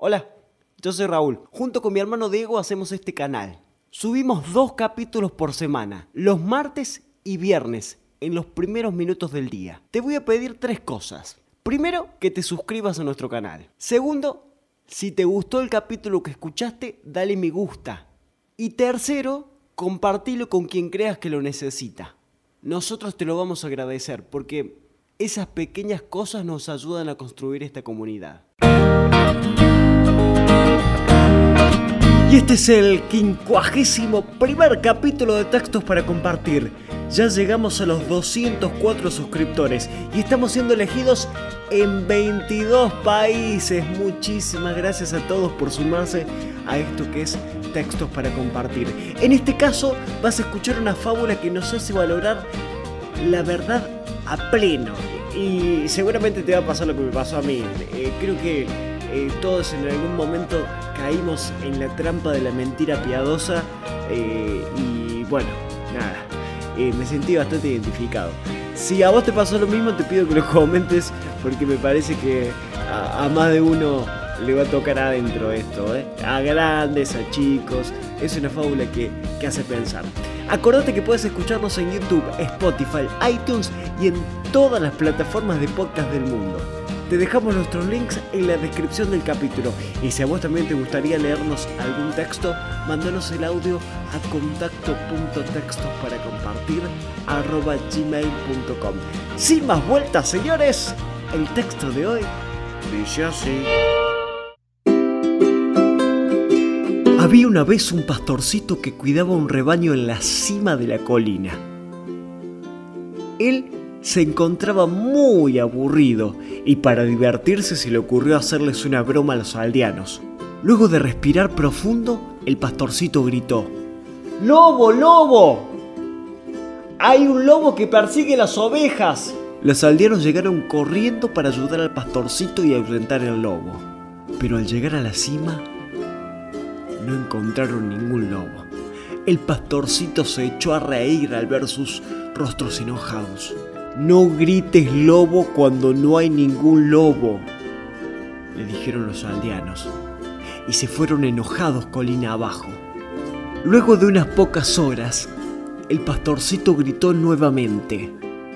Hola, yo soy Raúl. Junto con mi hermano Diego hacemos este canal. Subimos dos capítulos por semana, los martes y viernes, en los primeros minutos del día. Te voy a pedir tres cosas. Primero, que te suscribas a nuestro canal. Segundo, si te gustó el capítulo que escuchaste, dale me gusta. Y tercero, compartilo con quien creas que lo necesita. Nosotros te lo vamos a agradecer porque esas pequeñas cosas nos ayudan a construir esta comunidad. Y este es el quincuagésimo primer capítulo de Textos para Compartir. Ya llegamos a los 204 suscriptores y estamos siendo elegidos en 22 países. Muchísimas gracias a todos por sumarse a esto que es Textos para Compartir. En este caso vas a escuchar una fábula que nos hace valorar la verdad a pleno. Y seguramente te va a pasar lo que me pasó a mí. Eh, creo que eh, todos en algún momento caímos en la trampa de la mentira piadosa eh, y bueno, nada, eh, me sentí bastante identificado. Si a vos te pasó lo mismo, te pido que lo comentes porque me parece que a, más de uno le va a tocar adentro esto, a grandes, a chicos, es una fábula que, que hace pensar. Acordate que puedes escucharnos en YouTube, Spotify, iTunes y en todas las plataformas de podcast del mundo. Te dejamos nuestros links en la descripción del capítulo. Y si a vos también te gustaría leernos algún texto, mándanos el audio a contacto.textos para compartir gmail.com. Sin más vueltas, señores, el texto de hoy dice así. Había una vez un pastorcito que cuidaba un rebaño en la cima de la colina. Él se encontraba muy aburrido y para divertirse se le ocurrió hacerles una broma a los aldeanos. Luego de respirar profundo, el pastorcito gritó, ¡Lobo, lobo! ¡Hay un lobo que persigue las ovejas! Los aldeanos llegaron corriendo para ayudar al pastorcito y ahuyentar al lobo. Pero al llegar a la cima, no encontraron ningún lobo. El pastorcito se echó a reír al ver sus rostros enojados. No grites lobo cuando no hay ningún lobo, le dijeron los aldeanos, y se fueron enojados colina abajo. Luego de unas pocas horas, el pastorcito gritó nuevamente,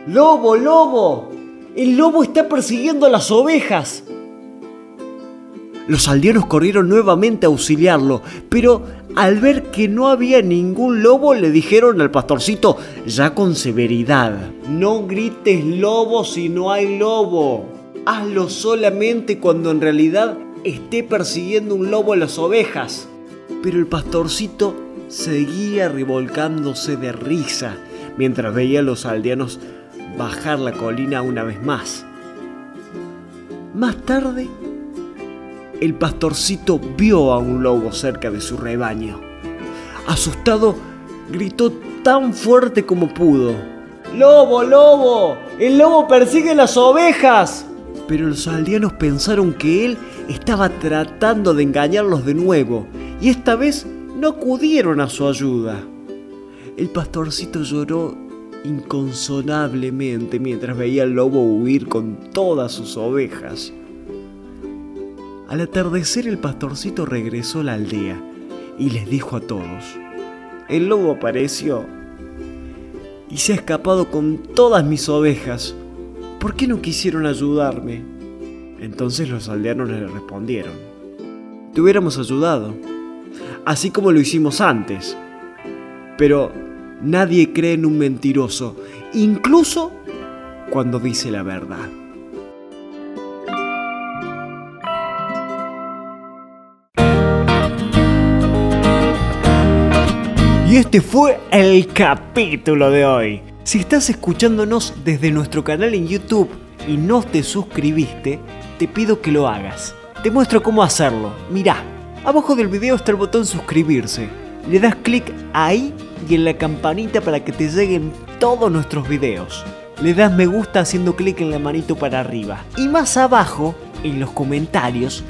¡Lobo, lobo! El lobo está persiguiendo a las ovejas. Los aldeanos corrieron nuevamente a auxiliarlo, pero al ver que no había ningún lobo le dijeron al pastorcito ya con severidad, no grites lobo si no hay lobo. Hazlo solamente cuando en realidad esté persiguiendo un lobo a las ovejas. Pero el pastorcito seguía revolcándose de risa mientras veía a los aldeanos bajar la colina una vez más. Más tarde, el pastorcito vio a un lobo cerca de su rebaño. Asustado, gritó tan fuerte como pudo. ¡Lobo, lobo! ¡El lobo persigue las ovejas! Pero los aldeanos pensaron que él estaba tratando de engañarlos de nuevo y esta vez no acudieron a su ayuda. El pastorcito lloró inconsonablemente mientras veía al lobo huir con todas sus ovejas. Al atardecer el pastorcito regresó a la aldea y les dijo a todos, el lobo apareció y se ha escapado con todas mis ovejas. ¿Por qué no quisieron ayudarme? Entonces los aldeanos le respondieron, te hubiéramos ayudado, así como lo hicimos antes. Pero nadie cree en un mentiroso, incluso cuando dice la verdad. Y este fue el capítulo de hoy. Si estás escuchándonos desde nuestro canal en YouTube y no te suscribiste, te pido que lo hagas. Te muestro cómo hacerlo. Mirá, abajo del video está el botón suscribirse. Le das clic ahí y en la campanita para que te lleguen todos nuestros videos. Le das me gusta haciendo clic en la manito para arriba. Y más abajo, en los comentarios,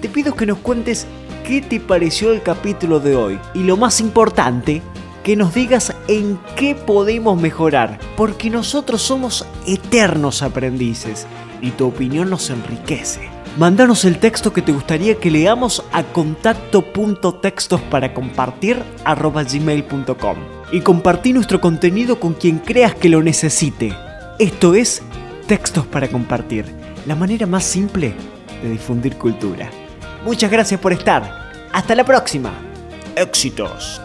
te pido que nos cuentes qué te pareció el capítulo de hoy. Y lo más importante, que nos digas en qué podemos mejorar, porque nosotros somos eternos aprendices y tu opinión nos enriquece. Mándanos el texto que te gustaría que leamos a contacto.textosparaCompartir@gmail.com y compartí nuestro contenido con quien creas que lo necesite. Esto es Textos para Compartir, la manera más simple de difundir cultura. Muchas gracias por estar. Hasta la próxima. Éxitos.